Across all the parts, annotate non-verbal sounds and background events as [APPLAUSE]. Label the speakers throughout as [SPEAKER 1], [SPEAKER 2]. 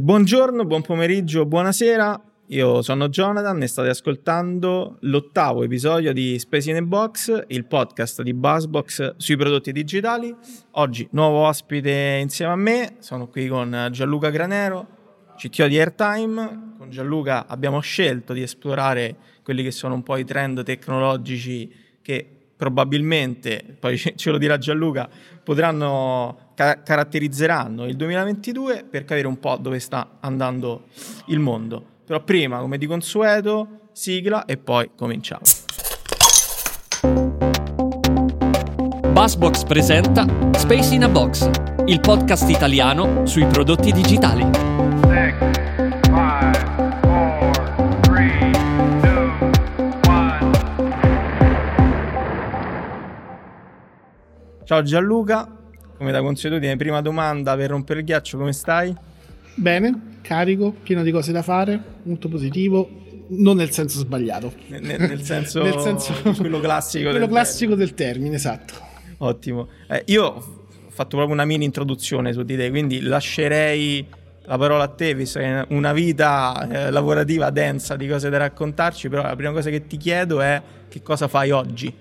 [SPEAKER 1] Buongiorno, buon pomeriggio, buonasera. Io sono Jonathan e state ascoltando l'ottavo episodio di Space in a Box, il podcast di Buzzbox sui prodotti digitali. Oggi nuovo ospite insieme a me, sono qui con Gianluca Granero, CTO di Airtime. Con Gianluca abbiamo scelto di esplorare quelli che sono un po' i trend tecnologici che probabilmente, poi [LAUGHS] ce lo dirà Gianluca, potranno ca- caratterizzeranno il 2022 per capire un po' dove sta andando il mondo. Però prima, come di consueto, sigla e poi cominciamo.
[SPEAKER 2] Buzzbox presenta Space in a Box, il podcast italiano sui prodotti digitali.
[SPEAKER 3] Six, five, four, three, two, one.
[SPEAKER 1] Ciao Gianluca, come da consuetudine, prima domanda per rompere il ghiaccio, come stai?
[SPEAKER 4] Bene, carico, pieno di cose da fare, molto positivo, non nel senso sbagliato.
[SPEAKER 1] Nel, nel- [LAUGHS] senso,
[SPEAKER 4] Nel senso-
[SPEAKER 1] quello classico.
[SPEAKER 4] Quello
[SPEAKER 1] del
[SPEAKER 4] classico del termine, esatto.
[SPEAKER 1] termine. Ottimo. Eh, io ho fatto proprio una mini introduzione su di te, quindi lascerei la parola a te, visto che è una vita eh, lavorativa densa di cose da raccontarci, però la prima cosa che ti chiedo è che cosa fai oggi?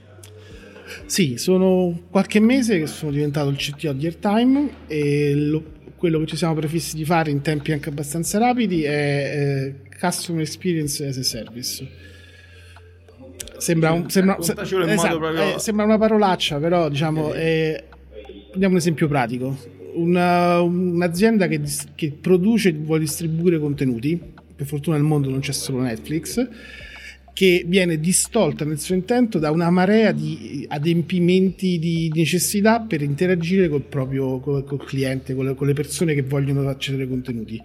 [SPEAKER 4] Sì, sono qualche mese che sono diventato il CTO di Airtime e lo- quello che ci siamo prefissi di fare in tempi anche abbastanza rapidi è eh, Customer Experience as a Service. Sembra, un- sembra,
[SPEAKER 1] Raccontacelo in
[SPEAKER 4] esatto,
[SPEAKER 1] proprio-
[SPEAKER 4] eh, sembra una parolaccia, però diciamo, eh, prendiamo un esempio pratico. Una- un'azienda che, che produce e vuole distribuire contenuti, per fortuna nel mondo non c'è solo Netflix, che viene distolta nel suo intento da una marea di adempimenti di necessità per interagire col proprio col, col cliente, con le, con le persone che vogliono accedere ai contenuti.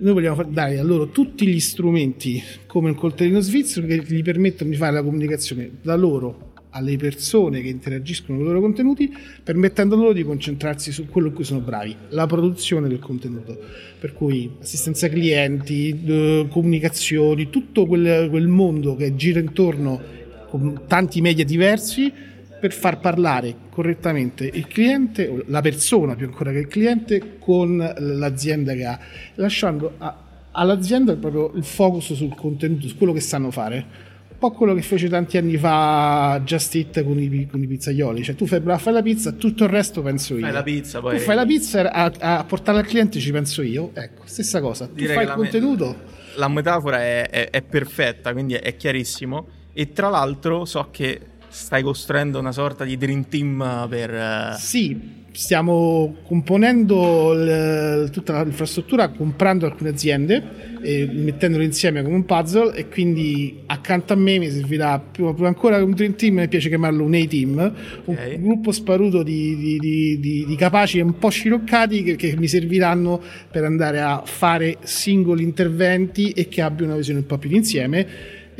[SPEAKER 4] Noi vogliamo dare a loro tutti gli strumenti come il coltellino svizzero che gli permettono di fare la comunicazione da loro alle persone che interagiscono con i loro contenuti, permettendo loro di concentrarsi su quello in cui sono bravi, la produzione del contenuto. Per cui assistenza clienti, eh, comunicazioni, tutto quel, quel mondo che gira intorno con tanti media diversi per far parlare correttamente il cliente, o la persona più ancora che il cliente, con l'azienda che ha, lasciando a- all'azienda proprio il focus sul contenuto, su quello che sanno fare. Po' quello che fece tanti anni fa Just Eat con i, con i pizzaioli, cioè tu fai, fai la pizza, tutto il resto penso io.
[SPEAKER 1] Fai la pizza, poi-
[SPEAKER 4] Tu fai la pizza a, a portarla al cliente ci penso io, ecco, stessa cosa. Tu
[SPEAKER 1] Direi
[SPEAKER 4] fai il
[SPEAKER 1] me-
[SPEAKER 4] contenuto,
[SPEAKER 1] La metafora è, è- è perfetta, quindi è, è chiarissimo. E tra l'altro so che stai costruendo una sorta di dream team per... eh,
[SPEAKER 4] Sì, stiamo componendo il- tutta l'infrastruttura, comprando alcune aziende e mettendole insieme come un puzzle e quindi accanto a me mi servirà più, più ancora un dream team, mi piace chiamarlo un A-team, un
[SPEAKER 1] Ok.
[SPEAKER 4] gruppo sparuto di, di- di- di- di capaci e un po' sciroccati che, che mi serviranno per andare a fare singoli interventi e che abbiano una visione un po' più d'insieme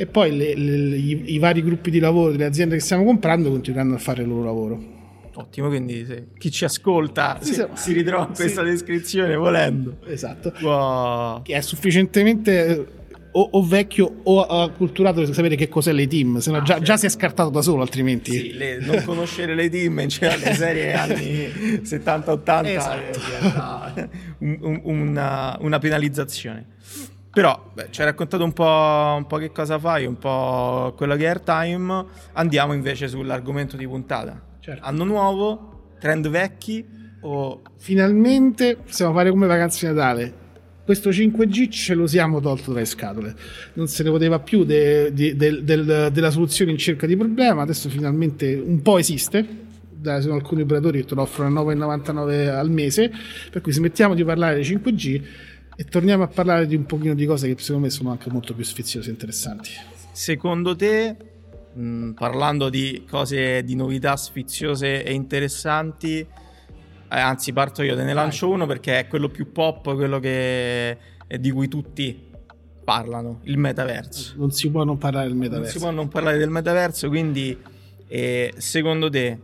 [SPEAKER 4] e poi le- le- i, i vari gruppi di lavoro delle aziende che stiamo comprando continueranno a fare il loro lavoro.
[SPEAKER 1] Ottimo, quindi se chi ci ascolta
[SPEAKER 4] Sì,
[SPEAKER 1] si, [LAUGHS] si ritrova in questa
[SPEAKER 4] Sì.
[SPEAKER 1] descrizione volendo.
[SPEAKER 4] Esatto.
[SPEAKER 1] Può-
[SPEAKER 4] che è sufficientemente eh, o, o vecchio o acculturato per sapere che cos'è le team, se no già, già si è scartato da solo altrimenti.
[SPEAKER 1] Sì, le- non conoscere le team in generale le serie anni [LAUGHS] 70-80
[SPEAKER 4] Esatto.
[SPEAKER 1] è in realtà un- un- una, una penalizzazione. Però beh, ci hai raccontato un po', un po' che cosa fai, un po' quello che è Airtime. Andiamo invece sull'argomento di puntata.
[SPEAKER 4] Certo.
[SPEAKER 1] Anno nuovo, trend vecchi o
[SPEAKER 4] Finalmente possiamo fare come vacanze di Natale. Questo 5G ce lo siamo tolto dalle scatole. Non se ne poteva più de- del- del- della soluzione in cerca di problema. Adesso finalmente un po' esiste. Da- sono alcuni operatori che te lo offrono a 9,99 al mese. Per cui smettiamo di parlare di 5G e torniamo a parlare di un pochino di cose che secondo me sono anche molto più sfiziose e interessanti.
[SPEAKER 1] secondo te, mh, parlando di cose di novità sfiziose e interessanti, eh, anzi parto io, te ne lancio uno perché è quello più pop, quello che, eh, di cui tutti parlano, il metaverso.
[SPEAKER 4] Non si può non parlare del
[SPEAKER 1] Non si
[SPEAKER 4] metaverso.
[SPEAKER 1] può non parlare del metaverso, quindi eh, secondo te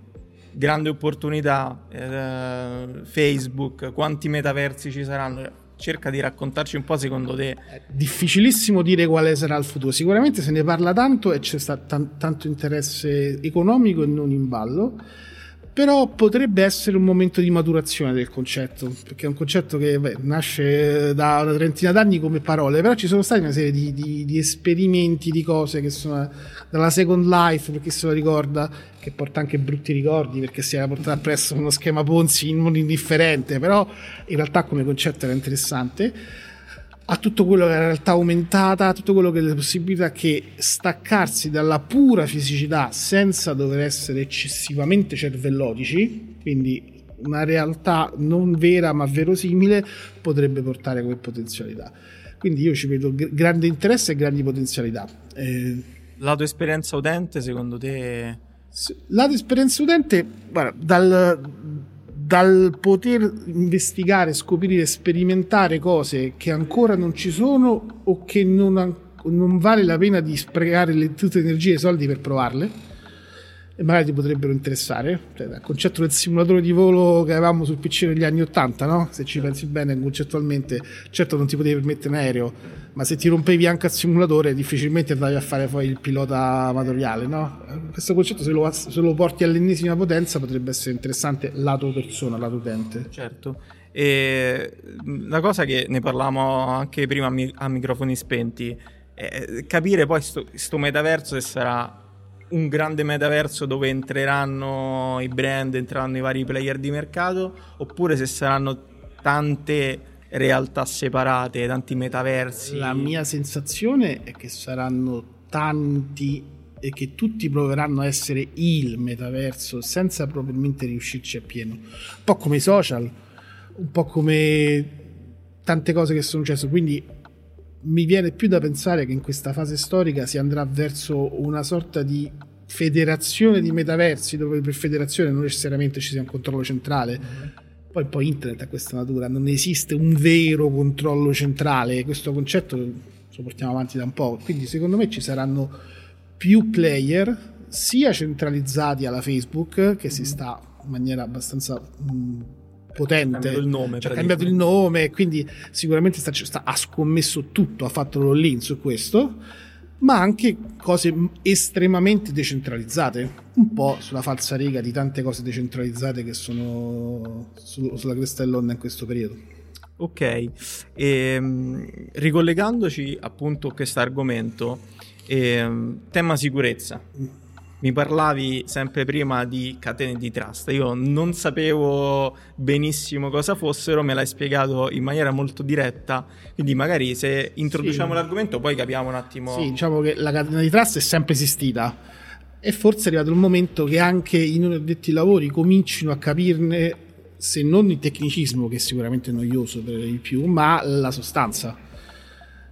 [SPEAKER 1] grande opportunità, eh, Facebook, quanti metaversi ci saranno? Cerca di raccontarci un po' secondo te.
[SPEAKER 4] È difficilissimo dire quale sarà il futuro. Sicuramente se ne parla tanto e c'è stato tan- tanto interesse economico e non in ballo. Però potrebbe essere un momento di maturazione del concetto, perché è un concetto che beh, nasce da una trentina d'anni come parole, però ci sono stati una serie di, di- di esperimenti, di cose che sono dalla Second Life, per chi se lo ricorda, che porta anche brutti ricordi, perché si era portato appresso uno schema Ponzi non indifferente, però in realtà come concetto era interessante a tutto quello che è la realtà aumentata, a tutto quello che è la possibilità che staccarsi dalla pura fisicità senza dover essere eccessivamente cervellotici, quindi una realtà non vera ma verosimile, potrebbe portare come potenzialità. Quindi io ci vedo gr- grande interesse e grandi potenzialità. Eh,
[SPEAKER 1] La tua esperienza utente, secondo te...
[SPEAKER 4] s- Lato esperienza utente, guarda, dal, dal poter investigare, scoprire, sperimentare cose che ancora non ci sono o che non, non vale la pena di sprecare le, tutte le energie e i soldi per provarle e magari ti potrebbero interessare. Cioè, il concetto del simulatore di volo che avevamo sul PC negli anni 80, no? Se ci pensi bene, concettualmente, certo non ti potevi permettere un aereo, ma se ti rompevi anche al simulatore, difficilmente andavi a fare poi il pilota amatoriale, no? Questo concetto, se lo, se lo porti all'ennesima potenza, potrebbe essere interessante lato persona, lato utente.
[SPEAKER 1] Certo. E la cosa che ne parlavamo anche prima a, mi- a microfoni spenti è capire poi sto, sto metaverso se sarà un grande metaverso dove entreranno i brand, entreranno i vari player di mercato, oppure se saranno tante realtà separate, tanti metaversi.
[SPEAKER 4] La mia sensazione è che saranno tanti e che tutti proveranno a essere il metaverso senza probabilmente riuscirci appieno. Un po' come i social, un po' come tante cose che sono successe. Quindi mi viene più da pensare che in questa fase storica si andrà verso una sorta di federazione di metaversi, dove per federazione non necessariamente ci sia un controllo centrale. Poi, poi internet ha questa natura, non esiste un vero controllo centrale, questo concetto lo portiamo avanti da un po', quindi secondo me ci saranno più player, sia centralizzati alla Facebook, che si sta in maniera abbastanza mh, potente,
[SPEAKER 1] cambiato il nome,
[SPEAKER 4] Cioè, ha cambiato il nome, quindi sicuramente sta- sta- ha scommesso tutto, ha fatto l'all-in su questo, ma anche cose estremamente decentralizzate, un po' sulla falsa riga di tante cose decentralizzate che sono su- sulla cresta dell'onda in questo periodo.
[SPEAKER 1] Ok, Ehm, ricollegandoci appunto a questo argomento, ehm, tema sicurezza. Mi parlavi sempre prima di catene di trust. Io non sapevo benissimo cosa fossero, me l'hai spiegato in maniera molto diretta. Quindi, magari se introduciamo
[SPEAKER 4] Sì.
[SPEAKER 1] l'argomento, poi capiamo un attimo.
[SPEAKER 4] Sì, diciamo che la catena di trust è sempre esistita e forse è arrivato il momento che anche i non addetti ai lavori comincino a capirne se non il tecnicismo, che è sicuramente noioso per di più, ma la sostanza.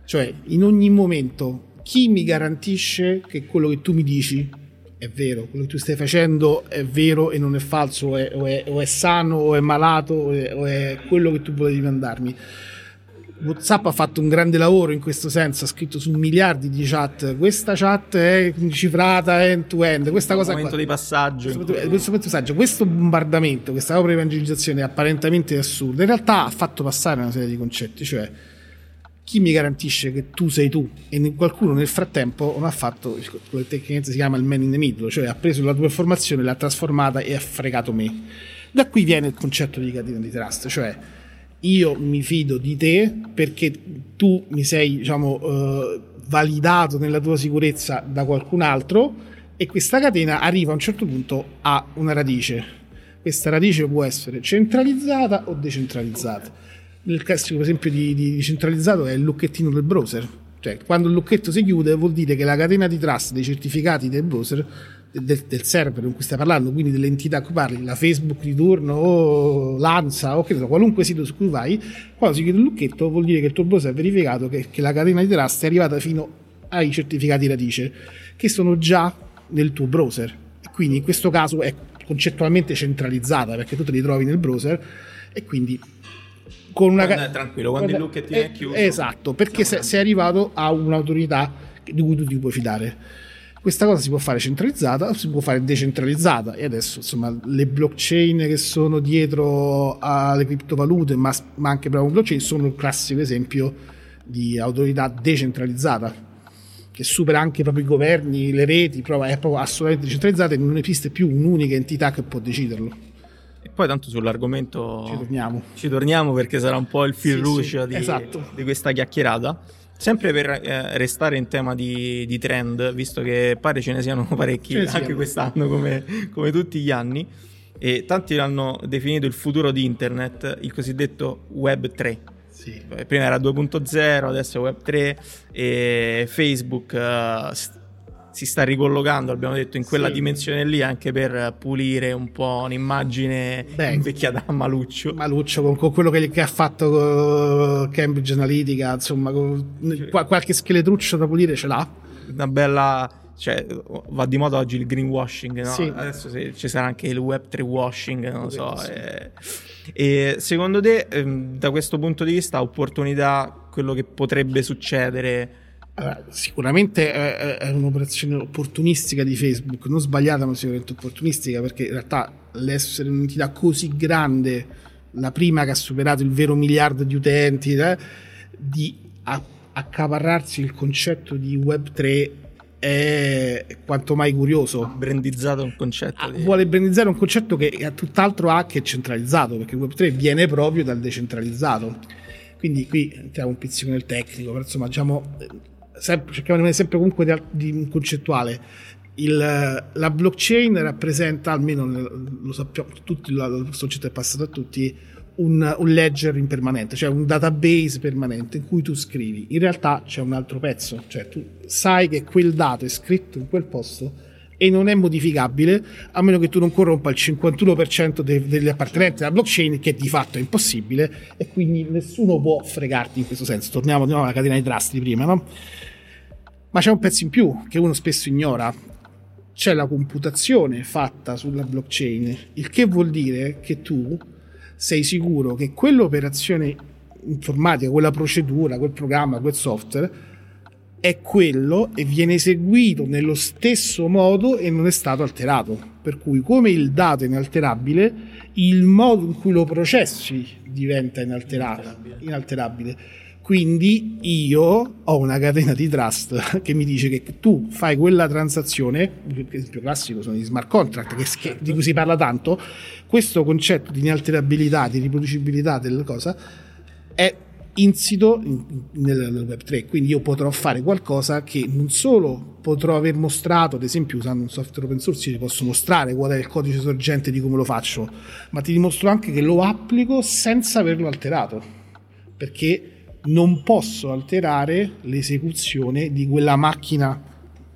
[SPEAKER 4] Cioè, in ogni momento, chi mi garantisce che quello che tu mi dici è vero, quello che tu stai facendo è vero e non è falso, o è, o è- o è sano, o è malato, o è, o è quello che tu volevi mandarmi. WhatsApp ha fatto un grande lavoro in questo senso, ha scritto su miliardi di chat. Questa chat è cifrata end to end. Questa cosa
[SPEAKER 1] momento
[SPEAKER 4] qua-
[SPEAKER 1] di passaggio.
[SPEAKER 4] questo, questo messaggio, questo bombardamento, questa opera di evangelizzazione apparentemente assurda, in realtà ha fatto passare una serie di concetti, cioè chi mi garantisce che tu sei tu? E qualcuno nel frattempo non ha fatto quello che tecnicamente si chiama il man in the middle, cioè ha preso la tua informazione, l'ha trasformata e ha fregato me. Da qui viene il concetto di catena di trust, cioè io mi fido di te perché tu mi sei diciamo eh, validato nella tua sicurezza da qualcun altro e questa catena arriva a un certo punto a una radice. Questa radice può essere centralizzata o decentralizzata caso per esempio di, di centralizzato è il lucchettino del browser cioè quando il lucchetto si chiude vuol dire che la catena di trust dei certificati del browser del, del server con cui stai parlando, quindi dell'entità a cui parli, la Facebook di turno o l'ANSA o che so, qualunque sito su cui vai, quando si chiude il lucchetto vuol dire che il tuo browser ha verificato che, che la catena di trust è arrivata fino ai certificati radice che sono già nel tuo browser. Quindi in questo caso è concettualmente centralizzata perché tu te li trovi nel browser e quindi con una
[SPEAKER 1] Quando è tranquillo, quando il
[SPEAKER 4] Guarda,
[SPEAKER 1] lucchettino è
[SPEAKER 4] eh,
[SPEAKER 1] chiuso.
[SPEAKER 4] Esatto, perché se- sei arrivato a un'autorità di cui tu ti puoi fidare. Questa cosa si può fare centralizzata o si può fare decentralizzata e adesso insomma le blockchain che sono dietro alle criptovalute ma, ma anche un blockchain sono il classico esempio di autorità decentralizzata che supera anche proprio i governi, le reti, proprio- è proprio assolutamente decentralizzata e non esiste più un'unica entità che può deciderlo.
[SPEAKER 1] Poi tanto sull'argomento
[SPEAKER 4] Ci torniamo.
[SPEAKER 1] ci torniamo perché sarà un po' il fil
[SPEAKER 4] Sì,
[SPEAKER 1] rouge
[SPEAKER 4] sì,
[SPEAKER 1] di,
[SPEAKER 4] esatto.
[SPEAKER 1] di questa chiacchierata. Sempre per eh, restare in tema di, di trend, visto che pare ce ne siano [LAUGHS] parecchi
[SPEAKER 4] ne
[SPEAKER 1] anche quest'anno come, come tutti gli anni, e tanti l'hanno definito il futuro di internet, il cosiddetto Web 3.
[SPEAKER 4] Sì.
[SPEAKER 1] Prima era 2.0, adesso è Web 3 e Facebook s- si sta ricollocando, abbiamo detto, in quella
[SPEAKER 4] Sì.
[SPEAKER 1] dimensione lì anche per pulire un po' un'immagine
[SPEAKER 4] Beh,
[SPEAKER 1] invecchiata a maluccio.
[SPEAKER 4] Maluccio con, con quello che, che ha fatto con Cambridge Analytica, insomma, con- qua- qualche scheletruccio da pulire ce l'ha.
[SPEAKER 1] Una bella... Cioè, va di moda oggi il greenwashing, no?
[SPEAKER 4] Sì.
[SPEAKER 1] Adesso se- ci sarà anche il Web 3 washing, non lo so.
[SPEAKER 4] Sì.
[SPEAKER 1] eh. E secondo te, ehm, da questo punto di vista, opportunità, quello che potrebbe succedere...
[SPEAKER 4] Allora, sicuramente è, è- un'operazione opportunistica di Facebook, non sbagliata, ma sicuramente opportunistica, perché in realtà l'essere un'entità così grande, la prima che ha superato il vero miliardo di utenti, eh, di accaparrarsi il concetto di Web3 è quanto mai curioso.
[SPEAKER 1] brandizzato un concetto
[SPEAKER 4] Ah,
[SPEAKER 1] di...
[SPEAKER 4] vuole brandizzare un concetto che è tutt'altro ha che centralizzato, perché il Web3 viene proprio dal decentralizzato. Quindi qui entriamo un pizzico nel tecnico, però insomma diciamo, sempre- cerchiamo di rimanere sempre comunque di, concettuale. Il- la blockchain rappresenta, almeno lo sappiamo tutti, questo concetto è passato a tutti, un, un ledger impermanente, cioè un database permanente in cui tu scrivi. In realtà c'è un altro pezzo, cioè tu sai che quel dato è scritto in quel posto e non è modificabile a meno che tu non corrompa il 51% de- degli appartenenti alla blockchain, che di fatto è impossibile, e quindi nessuno può fregarti in questo senso. Torniamo, torniamo alla catena di trust di prima, no? Ma c'è un pezzo in più che uno spesso ignora. C'è la computazione fatta sulla blockchain, il che vuol dire che tu sei sicuro che quell'operazione informatica, quella procedura, quel programma, quel software è quello e viene eseguito nello stesso modo e non è stato alterato. Per cui, come il dato è inalterabile, il modo in cui lo processi diventa inalterato, inalterabile. Quindi io ho una catena di trust che mi dice che tu fai quella transazione, l'esempio classico sono gli smart contract, che- che- di cui si parla tanto, questo concetto di inalterabilità, di riproducibilità della cosa è insito in- nel, nel web 3 quindi io potrò fare qualcosa che non solo potrò aver mostrato ad esempio usando un software open source io ti posso mostrare qual è il codice sorgente di come lo faccio ma ti dimostro anche che lo applico senza averlo alterato perché non posso alterare l'esecuzione di quella macchina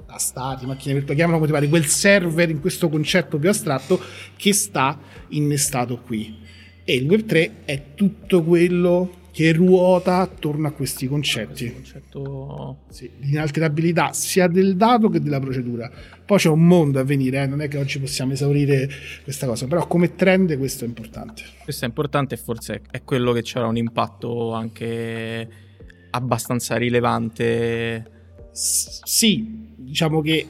[SPEAKER 4] a stati, macchine virtuali, chiamano come ti pare, quel server in questo concetto più astratto che sta innestato qui. E il Web3 è tutto quello che ruota attorno a questi concetti.
[SPEAKER 1] concetto
[SPEAKER 4] Sì, di inalterabilità sia del dato che della procedura. Poi c'è un mondo a venire, eh, non è che oggi possiamo esaurire questa cosa, però come trend questo è importante.
[SPEAKER 1] Questo è importante e forse è quello che c'era un impatto anche abbastanza rilevante.
[SPEAKER 4] S- sì, diciamo che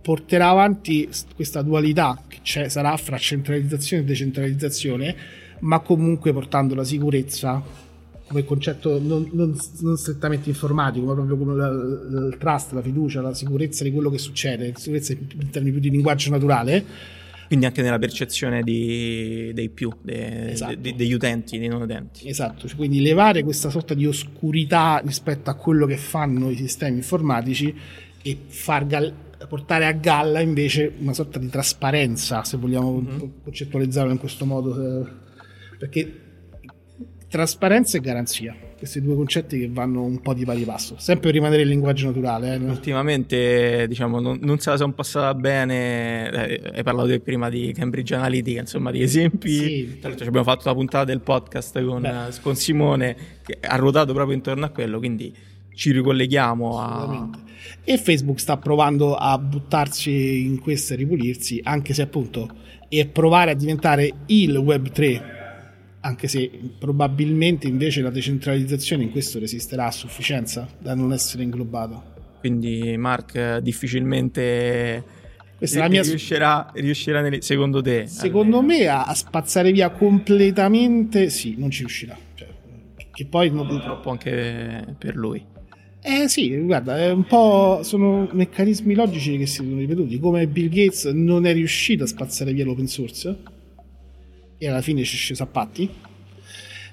[SPEAKER 4] porterà avanti questa dualità che c'è, sarà fra centralizzazione e decentralizzazione, ma comunque portando la sicurezza come concetto non, non- non strettamente informatico, ma proprio come la- la- il trust, la fiducia, la sicurezza di quello che succede, la sicurezza in termini più di linguaggio naturale.
[SPEAKER 1] Quindi anche nella percezione di- dei più, de-
[SPEAKER 4] Esatto.
[SPEAKER 1] de- degli utenti, dei non utenti.
[SPEAKER 4] Esatto, cioè, quindi levare questa sorta di oscurità rispetto a quello che fanno i sistemi informatici e far gal- portare a galla invece una sorta di trasparenza, se vogliamo concettualizzarlo in questo modo, eh, perché trasparenza e garanzia, questi due concetti che vanno un po' di pari passo, sempre per rimanere il linguaggio naturale. eh?
[SPEAKER 1] Ultimamente, diciamo, non, non se la sono passata bene. eh, hai parlato prima di Cambridge Analytica, insomma, di esempi.
[SPEAKER 4] Sì.
[SPEAKER 1] Tra l'altro, ci abbiamo fatto la puntata del podcast con,
[SPEAKER 4] Beh.
[SPEAKER 1] eh, con Simone che ha ruotato proprio intorno a quello. Quindi ci ricolleghiamo a.
[SPEAKER 4] E Facebook sta provando a buttarsi in questo e ripulirsi, anche se appunto e provare a diventare il Web 3, anche se probabilmente invece la decentralizzazione in questo resisterà a sufficienza da non essere inglobata.
[SPEAKER 1] Quindi, Mark, difficilmente.
[SPEAKER 4] Questa mia-
[SPEAKER 1] riuscirà, riuscirà nelle- secondo te?
[SPEAKER 4] Secondo me a, a spazzare via completamente sì, non ci riuscirà. Cioè, che poi non-
[SPEAKER 1] Purtroppo anche per lui.
[SPEAKER 4] Eh sì, guarda, è un po' sono meccanismi logici che si sono ripetuti, come Bill Gates non è riuscito a spazzare via l'open source e alla fine ci è sceso a patti.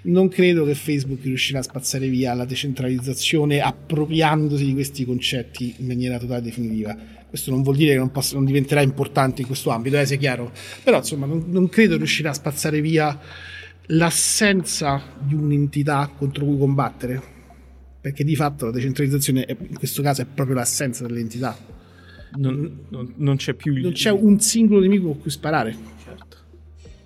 [SPEAKER 4] Non credo che Facebook riuscirà a spazzare via la decentralizzazione appropriandosi di questi concetti in maniera totale definitiva. Questo non vuol dire che non, possa- non diventerà importante in questo ambito, eh, sia chiaro. Però insomma non, non credo riuscirà a spazzare via l'assenza di un'entità contro cui combattere. Perché di fatto la decentralizzazione è- in questo caso è proprio l'assenza dell'entità.
[SPEAKER 1] Non, non- non c'è più il...
[SPEAKER 4] Non c'è un singolo nemico con cui sparare.
[SPEAKER 1] Certo.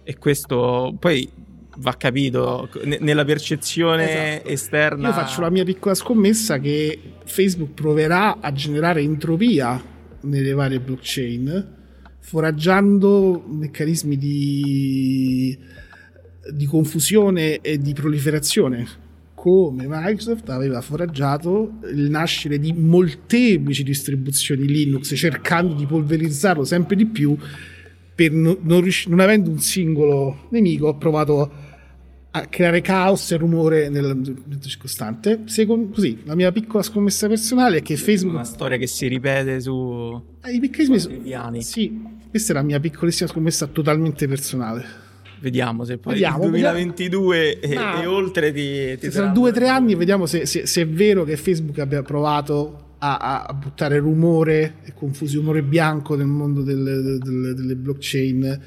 [SPEAKER 1] E questo poi va capito ne- nella percezione
[SPEAKER 4] Esatto.
[SPEAKER 1] esterna.
[SPEAKER 4] Io faccio la mia piccola scommessa che Facebook proverà a generare entropia nelle varie blockchain, foraggiando meccanismi di, di confusione e di proliferazione. Come Microsoft aveva foraggiato il nascere di molteplici distribuzioni Linux, cercando di polverizzarlo sempre di più per no- non, riusci- non avendo un singolo nemico, ha provato a creare caos e rumore nell'ambiente circostante. Secondo, così, la mia piccola scommessa personale è che Facebook.
[SPEAKER 1] una storia che si ripete su
[SPEAKER 4] Eh, I meccanismi
[SPEAKER 1] piani.
[SPEAKER 4] Sì, questa è la mia piccolissima scommessa totalmente personale.
[SPEAKER 1] Vediamo se poi
[SPEAKER 4] Vediamo,
[SPEAKER 1] il 2022 e,
[SPEAKER 4] Ma-
[SPEAKER 1] e oltre ti, ti
[SPEAKER 4] saranno due o tre anni, vediamo se, se- se è vero che Facebook abbia provato a, a- buttare rumore e confusione, bianco nel mondo del- del- delle blockchain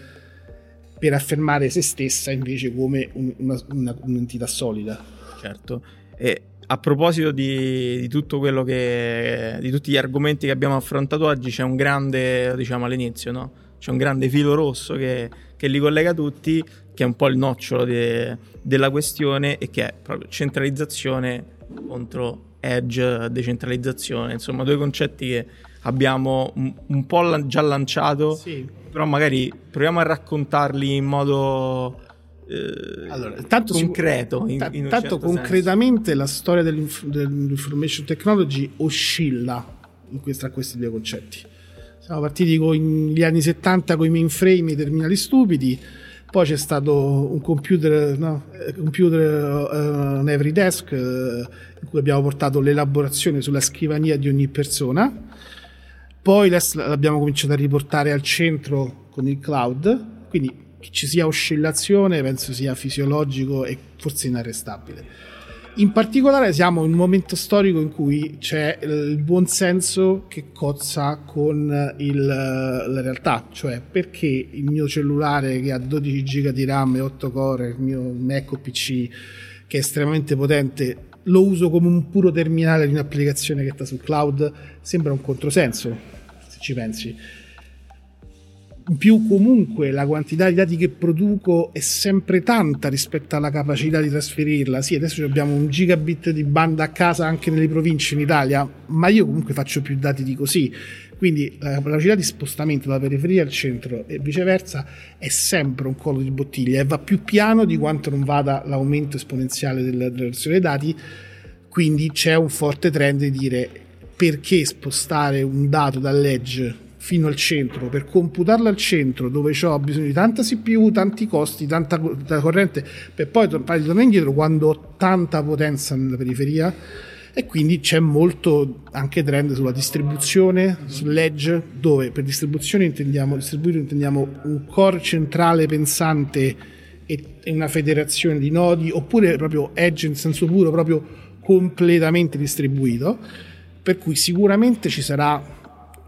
[SPEAKER 4] per affermare se stessa invece come un- una- una- un'entità solida.
[SPEAKER 1] Certo. E a proposito di, di tutto quello che di tutti gli argomenti che abbiamo affrontato oggi, c'è un grande, diciamo all'inizio, no? C'è un grande filo rosso che, che li collega tutti, che è un po' il nocciolo de- della questione e che è proprio centralizzazione contro edge, decentralizzazione, insomma, due concetti che abbiamo un, un po' già lanciato,
[SPEAKER 4] Sì.
[SPEAKER 1] però magari proviamo a raccontarli in modo eh,
[SPEAKER 4] Allora, tanto
[SPEAKER 1] concreto. in-
[SPEAKER 4] Ta-
[SPEAKER 1] in un
[SPEAKER 4] tanto
[SPEAKER 1] certo senso.
[SPEAKER 4] concretamente la storia dell'inf- dell'information technology oscilla tra questi due concetti. Siamo partiti con gli anni 70 con i mainframe, i terminali stupidi, poi c'è stato un computer, no, eh, computer on every desk eh, in cui abbiamo portato l'elaborazione sulla scrivania di ogni persona. Poi l'abbiamo cominciato a riportare al centro con il cloud, quindi che ci sia oscillazione penso sia fisiologico e forse inarrestabile. In particolare siamo in un momento storico in cui c'è il buon senso che cozza con il- la realtà, cioè perché il mio cellulare che ha 12 giga di RAM e 8 core, il mio Mac PC che è estremamente potente, lo uso come un puro terminale di un'applicazione che sta sul cloud, sembra un controsenso, se ci pensi. Più comunque la quantità di dati che produco è sempre tanta rispetto alla capacità di trasferirla. Sì, adesso abbiamo un gigabit di banda a casa anche nelle province in Italia, ma io comunque faccio più dati di così. Quindi la velocità di spostamento dalla periferia al centro e viceversa è sempre un collo di bottiglia e va più piano di quanto non vada l'aumento esponenziale della relazione dei dati. Quindi c'è un forte trend di dire perché spostare un dato dall'edge fino al centro. Per computarlo al centro dove ho bisogno di tanta CPU, tanti costi, tanta, tanta corrente per poi tornare indietro quando ho tanta potenza nella periferia. E quindi c'è molto anche trend sulla distribuzione, sull'edge dove per distribuzione intendiamo, intendiamo un core centrale pensante e una federazione di nodi oppure proprio edge in senso puro, proprio completamente distribuito. Per cui sicuramente ci sarà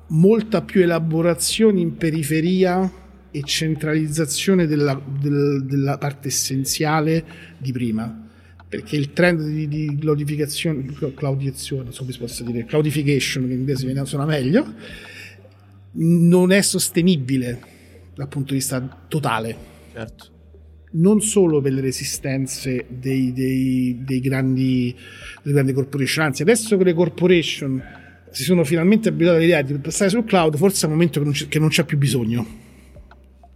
[SPEAKER 4] molta più elaborazione in periferia e centralizzazione della, del- della parte essenziale di prima. Perché il trend di, di cloudificazione cloudificazione non so come si possa dire cloudification che in inglese viene- suona meglio non è sostenibile dal punto di vista totale.
[SPEAKER 1] Certo.
[SPEAKER 4] non solo per le resistenze dei, dei- dei grandi, delle grandi corporation, anzi adesso che le corporation si sono finalmente abituate all'idea di passare sul cloud, forse è un momento che non, c'è, che non c'è più bisogno.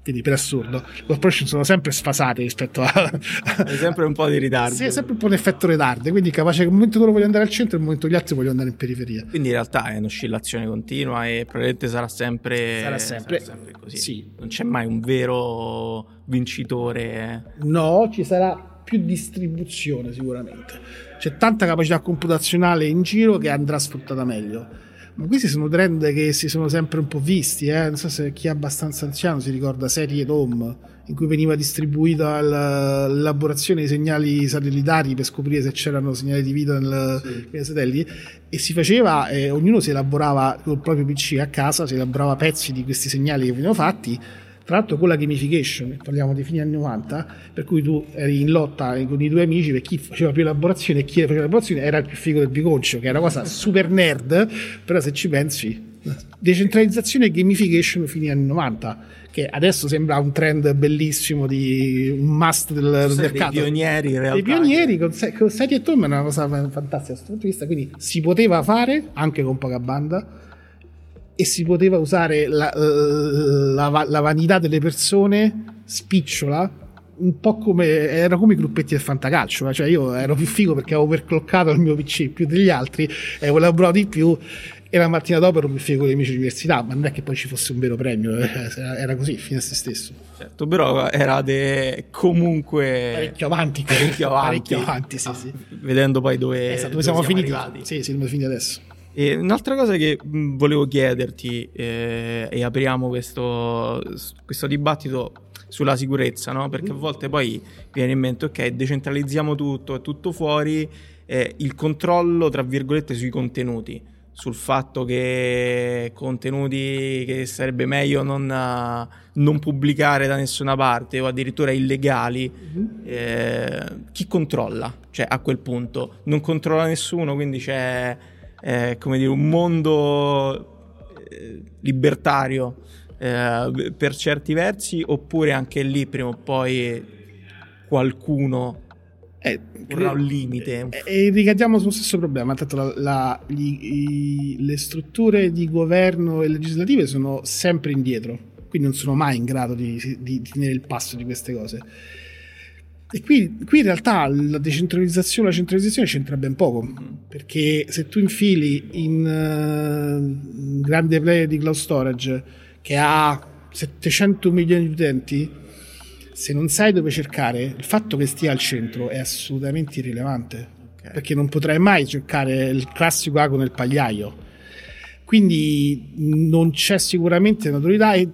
[SPEAKER 4] Quindi per assurdo, le corporation sono sempre sfasate rispetto a...
[SPEAKER 1] È sempre un po' di ritardo.
[SPEAKER 4] Sì, è sempre un po' un effetto retardo, quindi capace che il momento loro vogliono andare al centro e il momento gli altri vogliono andare in periferia.
[SPEAKER 1] Quindi in realtà è un'oscillazione continua e probabilmente sarà sempre,
[SPEAKER 4] Sarà sempre-
[SPEAKER 1] così.
[SPEAKER 4] sì.
[SPEAKER 1] Non c'è mai un vero vincitore.
[SPEAKER 4] No, ci sarà più distribuzione sicuramente. C'è tanta capacità computazionale in giro che andrà sfruttata meglio. Ma questi sono trend che si sono sempre un po' visti, eh? non so se chi è abbastanza anziano si ricorda serie DOM in cui veniva distribuita la- l'elaborazione dei segnali satellitari per scoprire se c'erano segnali di vita nel- nei satelliti e si faceva, eh, ognuno si elaborava col proprio PC a casa, si elaborava pezzi di questi segnali che venivano fatti tra l'altro con la gamification, parliamo dei fine anni 90, per cui tu eri in lotta con i tuoi amici per chi faceva più elaborazione e chi faceva elaborazione era il più figo del biconcio, che è una cosa super nerd, però se ci pensi, decentralizzazione e gamification fine anni 90, che adesso sembra un trend bellissimo di un must del
[SPEAKER 1] dei
[SPEAKER 4] mercato.
[SPEAKER 1] pionieri in realtà.
[SPEAKER 4] Dei pionieri con, con serie e tom è una cosa fantastica da questo punto di vista, quindi si poteva fare anche con poca banda e si poteva usare la, la va- la vanità delle persone spicciola un po' come era come i gruppetti del fantacalcio eh. cioè io ero più figo perché avevo overclockato il mio PC più degli altri e avevo lavorato di più e la mattina dopo ero più figo con gli amici di università ma non è che poi ci fosse un vero premio eh, era- era così fine a se stesso
[SPEAKER 1] Certo, però erate comunque
[SPEAKER 4] parecchio avanti
[SPEAKER 1] parecchio avanti,
[SPEAKER 4] parecchio avanti sì, sì.
[SPEAKER 1] vedendo poi dove,
[SPEAKER 4] Esatto, dove siamo, finiti
[SPEAKER 1] arrivati.
[SPEAKER 4] sì sì siamo finiti adesso
[SPEAKER 1] E un'altra cosa che volevo chiederti, eh, e apriamo questo, questo dibattito sulla sicurezza, no? perché a volte poi viene in mente, ok, decentralizziamo tutto, è tutto fuori, eh, il controllo, tra virgolette, sui contenuti, sul fatto che contenuti che sarebbe meglio non, non pubblicare da nessuna parte o addirittura illegali, eh, chi controlla? Cioè a quel punto non controlla nessuno, quindi c'è eh, come dire, un mondo eh, libertario eh, per certi versi, oppure anche lì prima o poi qualcuno
[SPEAKER 4] Eh,
[SPEAKER 1] porrà un limite.
[SPEAKER 4] E, e ricadiamo sullo stesso problema. Tanto la- la- gli- i- le strutture di governo e legislative sono sempre indietro, quindi non sono mai in grado di, di- di tenere il passo di queste cose. E qui, qui in realtà la decentralizzazione la centralizzazione c'entra ben poco, perché se tu infili in eh, un grande player di cloud storage che ha 700 milioni di utenti, se non sai dove cercare, il fatto che stia al centro è assolutamente irrilevante.
[SPEAKER 1] Ok.
[SPEAKER 4] Perché non potrai mai cercare il classico ago nel pagliaio. Quindi non c'è sicuramente notorietà e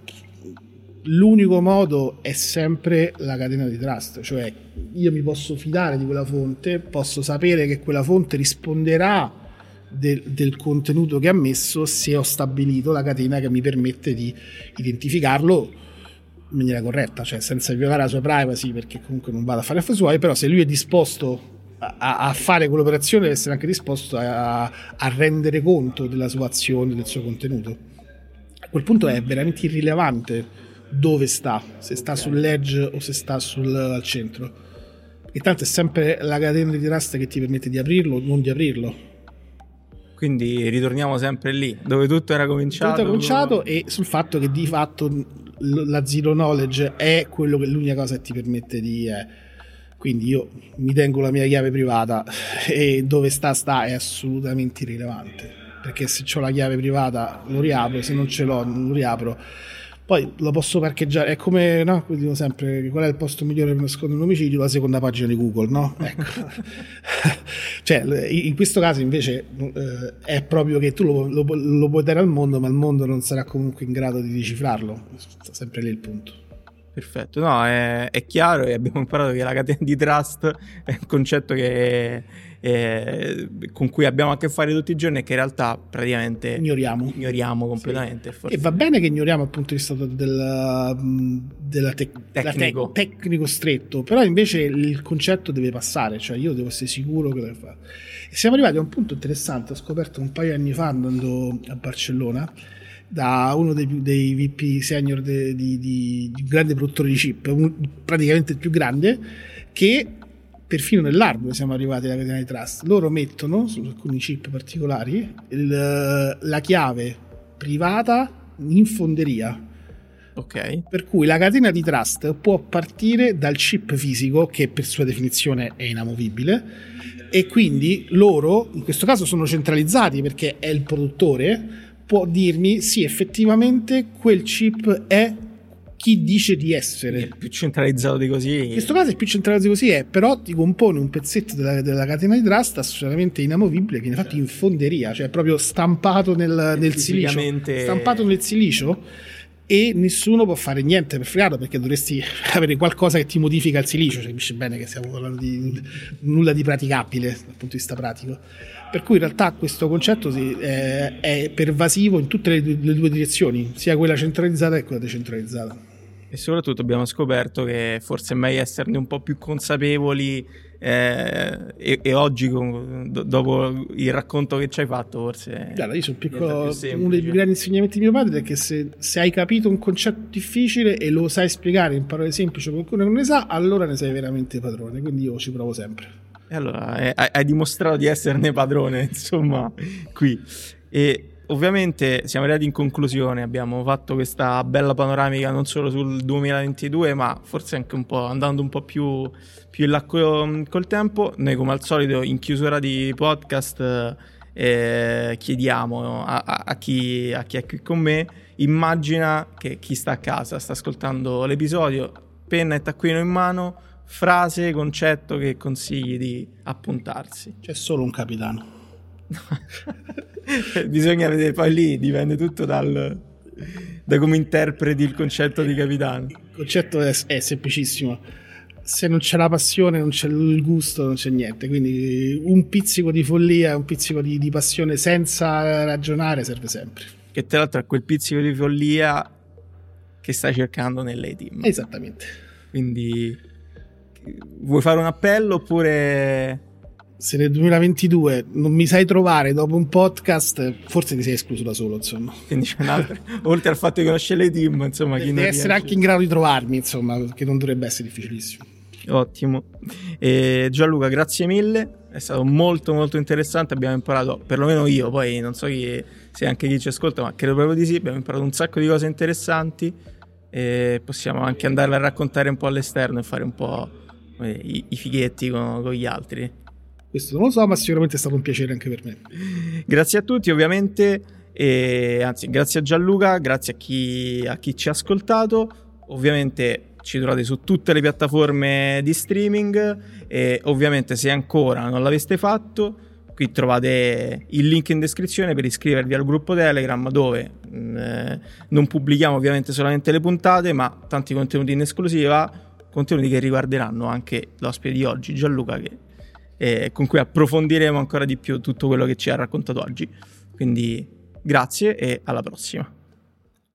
[SPEAKER 4] l'unico modo è sempre la catena di trust, cioè io mi posso fidare di quella fonte, posso sapere che quella fonte risponderà del, del contenuto che ha messo se ho stabilito la catena che mi permette di identificarlo in maniera corretta, cioè senza violare la sua privacy, perché comunque non vado a fare affari suoi, però se lui è disposto a, a fare quell'operazione deve essere anche disposto a, a rendere conto della sua azione, del suo contenuto. A quel punto è veramente irrilevante dove sta, se sta sull'edge o se sta sul, al centro. E tanto è sempre la catena di trust che ti permette di aprirlo o non di aprirlo.
[SPEAKER 1] Quindi ritorniamo sempre lì, dove tutto era cominciato.
[SPEAKER 4] Tutto è cominciato e sul fatto che di fatto la zero knowledge è quello che l'unica cosa che ti permette di... eh, quindi io mi tengo la mia chiave privata [LAUGHS] e dove sta sta è assolutamente irrilevante. Perché se ho la chiave privata lo riapro, se non ce l'ho non lo riapro. Poi lo posso parcheggiare, è come, no? Come dico sempre, qual è il posto migliore per nascondere un omicidio? La seconda pagina di Google, no? Ecco. [LAUGHS] cioè, in questo caso invece eh, è proprio che tu lo, lo, lo puoi dare al mondo, ma il mondo non sarà comunque in grado di decifrarlo. Sta sempre lì il punto.
[SPEAKER 1] Perfetto, no, è, è chiaro e abbiamo imparato che la catena di trust è un concetto che, eh, con cui abbiamo a che fare tutti i giorni e che in realtà praticamente
[SPEAKER 4] Ignoriamo.
[SPEAKER 1] ignoriamo completamente. forse-
[SPEAKER 4] E va bene che ignoriamo dal punto di vista della della
[SPEAKER 1] Tecnico.
[SPEAKER 4] tec- tecnico stretto, però invece il concetto deve passare, cioè io devo essere sicuro che lo fa. E siamo arrivati a un punto interessante, ho scoperto un paio di anni fa andando a Barcellona da uno dei, dei VP senior di- di un grande produttore di chip, un- praticamente il più grande, che perfino nell'hardware siamo arrivati alla catena di trust. Loro mettono su alcuni chip particolari il- la chiave privata in fonderia.
[SPEAKER 1] Ok,
[SPEAKER 4] Per cui la catena di trust può partire dal chip fisico, che per sua definizione è inamovibile, e quindi loro, in questo caso, sono centralizzati perché è il produttore, può dirmi sì, effettivamente quel chip è chi dice di essere.
[SPEAKER 1] Il più centralizzato di così.
[SPEAKER 4] In questo caso è più centralizzato così è, però ti compone un pezzetto della, della catena di trust assolutamente inamovibile, che viene fatto in fonderia, cioè proprio stampato nel, nel silicio. Stampato nel silicio e nessuno può fare niente per fregarlo perché dovresti [LAUGHS] avere qualcosa che ti modifica il silicio, cioè capisci bene che stiamo parlando di nulla di praticabile dal punto di vista pratico. Per cui in realtà questo concetto sì, è, è pervasivo in tutte le, le due direzioni, sia quella centralizzata che quella decentralizzata.
[SPEAKER 1] E soprattutto abbiamo scoperto che forse è meglio esserne un po' più consapevoli eh, e, e oggi con- do- dopo il racconto che ci hai fatto forse
[SPEAKER 4] Guarda, io sono piccolo. Uno dei più grandi insegnamenti di mio padre è che se, se hai capito un concetto difficile e lo sai spiegare in parole semplici a qualcuno che non ne sa, allora ne sei veramente padrone. Quindi io ci provo sempre.
[SPEAKER 1] E allora eh, hai, hai dimostrato di esserne padrone, [LAUGHS] insomma, qui. E ovviamente siamo arrivati in conclusione, abbiamo fatto questa bella panoramica non solo sul 2022, ma forse anche un po' andando un po' più, più in là co- col tempo. Noi come al solito in chiusura di podcast eh, chiediamo a, a- a chi, a chi è qui con me, immagina che chi sta a casa sta ascoltando l'episodio, penna e taccuino in mano, frase, concetto che consigli di appuntarsi.
[SPEAKER 4] C'è solo un capitano. [LAUGHS] [LAUGHS]
[SPEAKER 1] Bisogna vedere, poi lì dipende tutto dal, da come interpreti il concetto di capitano.
[SPEAKER 4] Il concetto è, è semplicissimo. Se non c'è la passione, non c'è il gusto, non c'è niente. Quindi un pizzico di follia, un pizzico di, di passione senza ragionare serve sempre.
[SPEAKER 1] Che tra l'altro è quel pizzico di follia che stai cercando nelle team.
[SPEAKER 4] Esattamente.
[SPEAKER 1] Quindi vuoi fare un appello oppure
[SPEAKER 4] Se nel 2022 non mi sai trovare dopo un podcast, forse ti sei escluso da solo, insomma.
[SPEAKER 1] quindi [LAUGHS] oltre al fatto di conoscere le team, insomma, chi
[SPEAKER 4] Devi essere
[SPEAKER 1] riesce-
[SPEAKER 4] anche in grado di trovarmi, insomma, che non dovrebbe essere difficilissimo.
[SPEAKER 1] Ottimo. E Gianluca, grazie mille. È stato molto molto interessante. Abbiamo imparato, perlomeno io, poi non so chi, se anche chi ci ascolta, ma credo proprio di sì. Abbiamo imparato un sacco di cose interessanti. E possiamo anche andarle a raccontare un po' all'esterno e fare un po' eh, i, i fighetti con, con gli altri.
[SPEAKER 4] Questo non lo so, ma sicuramente è stato un piacere anche per me.
[SPEAKER 1] Grazie a tutti, ovviamente. E, anzi, grazie a Gianluca, grazie a chi, a chi ci ha ascoltato. Ovviamente ci trovate su tutte le piattaforme di streaming e ovviamente se ancora non l'aveste fatto, qui trovate il link in descrizione per iscrivervi al gruppo Telegram dove mh, eh, non pubblichiamo ovviamente solamente le puntate, ma tanti contenuti in esclusiva, contenuti che riguarderanno anche l'ospite di oggi, Gianluca, che, eh, con cui approfondiremo ancora di più tutto quello che ci ha raccontato oggi. Quindi grazie e alla prossima.